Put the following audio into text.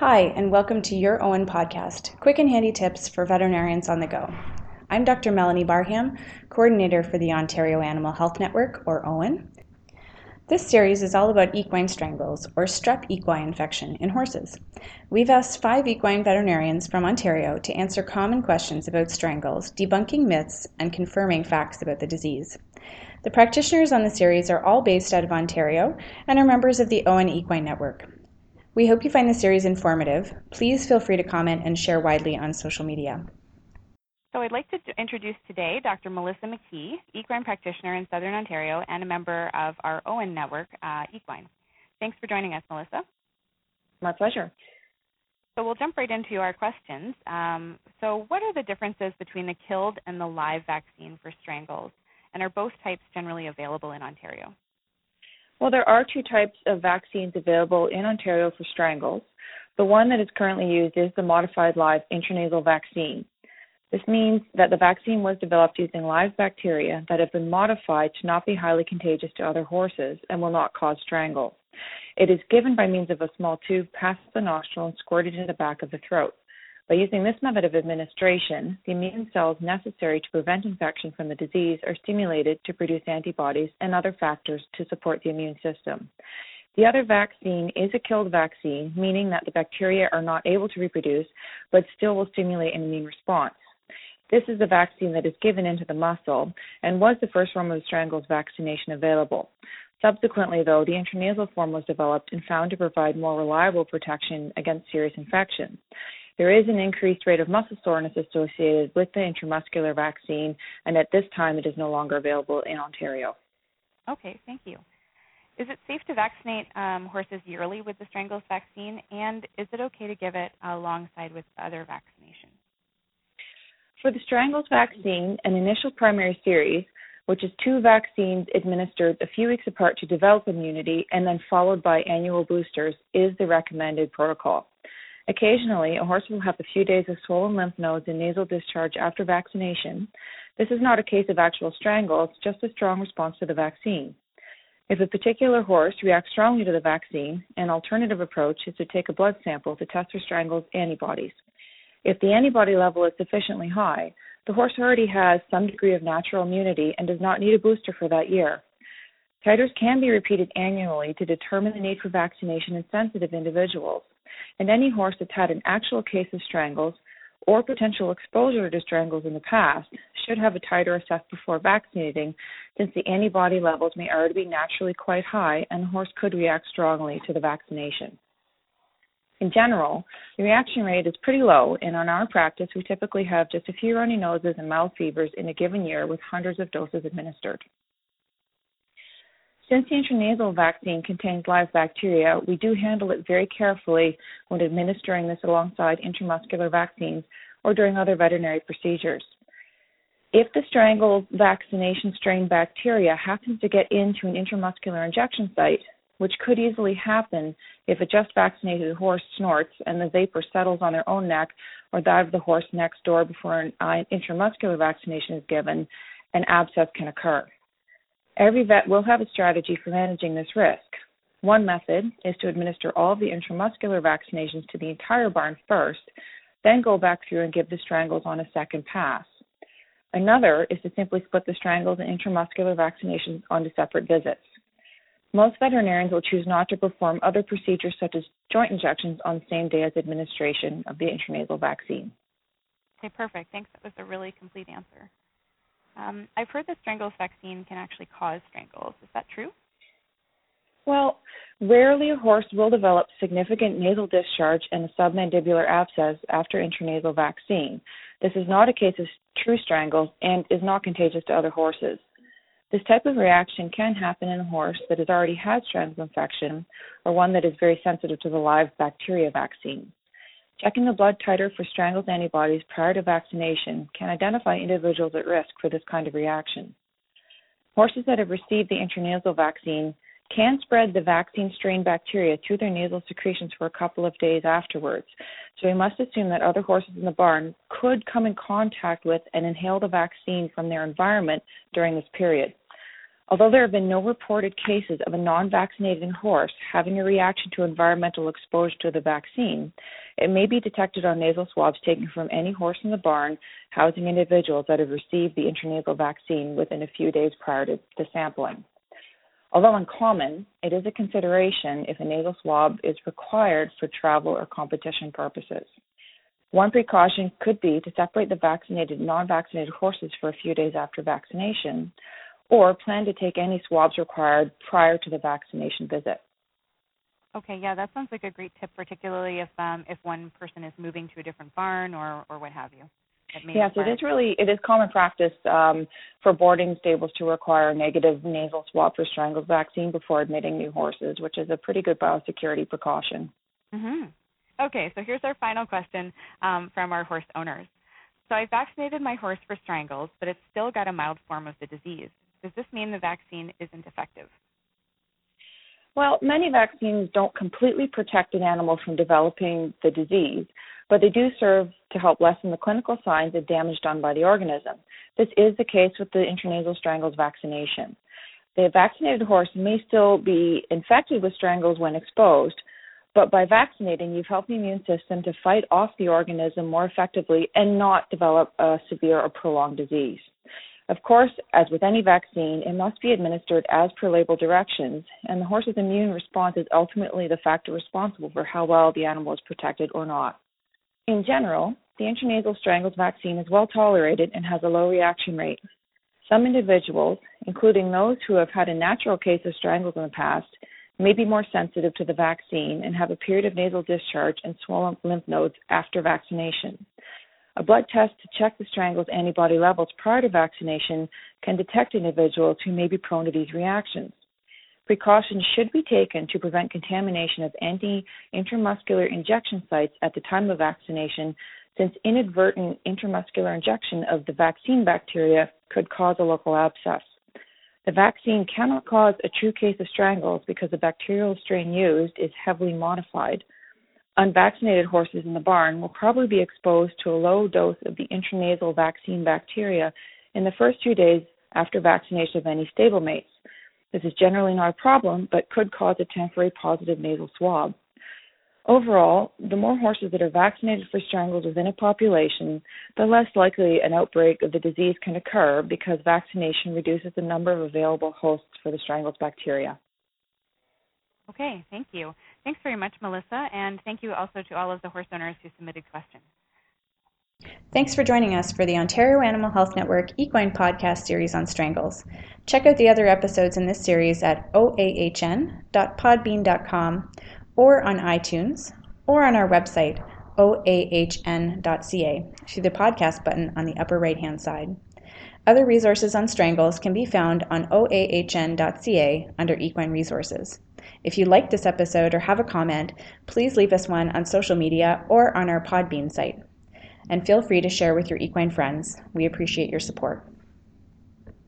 Hi, and welcome to Your OAHN podcast quick and handy tips for veterinarians on the go. I'm Dr. Melanie Barham, coordinator for the Ontario Animal Health Network, or OAHN. This series is all about equine strangles, or strep equi infection, in horses. We've asked five equine veterinarians from Ontario to answer common questions about strangles, debunking myths, and confirming facts about the disease. The practitioners on the series are all based out of Ontario and are members of the OAHN Equine Network. We hope you find the series informative. Please feel free to comment and share widely on social media. So I'd like to introduce today Dr. Melissa McKee, equine practitioner in Southern Ontario and a member of our OAHN network, uh, Equine. Thanks for joining us, Melissa. My pleasure. So we'll jump right into our questions. Um, so what are the differences between the killed and the live vaccine for strangles? And are both types generally available in Ontario? Well, there are two types of vaccines available in Ontario for strangles. The one that is currently used is the modified live intranasal vaccine. This means that the vaccine was developed using live bacteria that have been modified to not be highly contagious to other horses and will not cause strangle. It is given by means of a small tube past the nostril and squirted into the back of the throat. By using this method of administration, the immune cells necessary to prevent infection from the disease are stimulated to produce antibodies and other factors to support the immune system. The other vaccine is a killed vaccine, meaning that the bacteria are not able to reproduce, but still will stimulate an immune response. This is the vaccine that is given into the muscle and was the first form of strangles vaccination available. Subsequently, though, the intranasal form was developed and found to provide more reliable protection against serious infection. There is an increased rate of muscle soreness associated with the intramuscular vaccine, and at this time it is no longer available in Ontario. Okay, thank you. Is it safe to vaccinate um, horses yearly with the strangles vaccine, and is it okay to give it alongside with other vaccinations? For the strangles vaccine, an initial primary series, which is two vaccines administered a few weeks apart to develop immunity and then followed by annual boosters, is the recommended protocol. Occasionally, a horse will have a few days of swollen lymph nodes and nasal discharge after vaccination. This is not a case of actual strangle, it's just a strong response to the vaccine. If a particular horse reacts strongly to the vaccine, an alternative approach is to take a blood sample to test for strangles antibodies. If the antibody level is sufficiently high, the horse already has some degree of natural immunity and does not need a booster for that year. Titers can be repeated annually to determine the need for vaccination in sensitive individuals and any horse that's had an actual case of strangles or potential exposure to strangles in the past should have a titer assessed before vaccinating, since the antibody levels may already be naturally quite high and the horse could react strongly to the vaccination. In general, the reaction rate is pretty low, and in our practice, we typically have just a few runny noses and mild fevers in a given year with hundreds of doses administered. Since the intranasal vaccine contains live bacteria, we do handle it very carefully when administering this alongside intramuscular vaccines or during other veterinary procedures. If the strangle vaccination strain bacteria happens to get into an intramuscular injection site, which could easily happen if a just vaccinated horse snorts and the vapor settles on their own neck or that of the horse next door before an uh, intramuscular vaccination is given, an abscess can occur. Every vet will have a strategy for managing this risk. One method is to administer all of the intramuscular vaccinations to the entire barn first, then go back through and give the strangles on a second pass. Another is to simply split the strangles and intramuscular vaccinations onto separate visits. Most veterinarians will choose not to perform other procedures such as joint injections on the same day as administration of the intranasal vaccine. Okay, perfect. Thanks. That was a really complete answer. Um, I've heard the strangles vaccine can actually cause strangles. Is that true? Well, rarely a horse will develop significant nasal discharge and a submandibular abscess after intranasal vaccine. This is not a case of true strangles and is not contagious to other horses. This type of reaction can happen in a horse that has already had strangle infection or one that is very sensitive to the live bacteria vaccine. Checking the blood titer for strangles antibodies prior to vaccination can identify individuals at risk for this kind of reaction. Horses that have received the intranasal vaccine can spread the vaccine strain bacteria through their nasal secretions for a couple of days afterwards. So we must assume that other horses in the barn could come in contact with and inhale the vaccine from their environment during this period. Although there have been no reported cases of a non vaccinated horse having a reaction to environmental exposure to the vaccine, it may be detected on nasal swabs taken from any horse in the barn housing individuals that have received the intranasal vaccine within a few days prior to, to sampling. Although uncommon, it is a consideration if a nasal swab is required for travel or competition purposes. One precaution could be to separate the vaccinated and non vaccinated horses for a few days after vaccination or plan to take any swabs required prior to the vaccination visit. Okay, yeah, that sounds like a great tip, particularly if um, if one person is moving to a different barn or or what have you. Yes, it is really it is common practice um, for boarding stables to require a negative nasal swab for strangles vaccine before admitting new horses, which is a pretty good biosecurity precaution. Mm-hmm. Okay, so here's our final question um, from our horse owners. So I vaccinated my horse for strangles, but it's still got a mild form of the disease. Does this mean the vaccine isn't effective? Well, many vaccines don't completely protect an animal from developing the disease, but they do serve to help lessen the clinical signs of damage done by the organism. This is the case with the intranasal strangles vaccination. The vaccinated horse may still be infected with strangles when exposed, but by vaccinating, you've helped the immune system to fight off the organism more effectively and not develop a severe or prolonged disease. Of course, as with any vaccine, it must be administered as per label directions, and the horse's immune response is ultimately the factor responsible for how well the animal is protected or not. In general, the intranasal strangles vaccine is well tolerated and has a low reaction rate. Some individuals, including those who have had a natural case of strangles in the past, may be more sensitive to the vaccine and have a period of nasal discharge and swollen lymph nodes after vaccination. A blood test to check the strangle's antibody levels prior to vaccination can detect individuals who may be prone to these reactions. Precautions should be taken to prevent contamination of anti intramuscular injection sites at the time of vaccination, since inadvertent intramuscular injection of the vaccine bacteria could cause a local abscess. The vaccine cannot cause a true case of strangles because the bacterial strain used is heavily modified unvaccinated horses in the barn will probably be exposed to a low dose of the intranasal vaccine bacteria in the first few days after vaccination of any stablemates. This is generally not a problem, but could cause a temporary positive nasal swab. Overall, the more horses that are vaccinated for strangles within a population, the less likely an outbreak of the disease can occur because vaccination reduces the number of available hosts for the strangles bacteria. Okay, thank you. Thanks very much, Melissa, and thank you also to all of the horse owners who submitted questions. Thanks for joining us for the Ontario Animal Health Network Equine Podcast series on strangles. Check out the other episodes in this series at oahn.podbean.com or on iTunes or on our website oahn.ca through the podcast button on the upper right hand side. Other resources on strangles can be found on oahn.ca under Equine Resources. If you liked this episode or have a comment, please leave us one on social media or on our Podbean site. And feel free to share with your equine friends. We appreciate your support.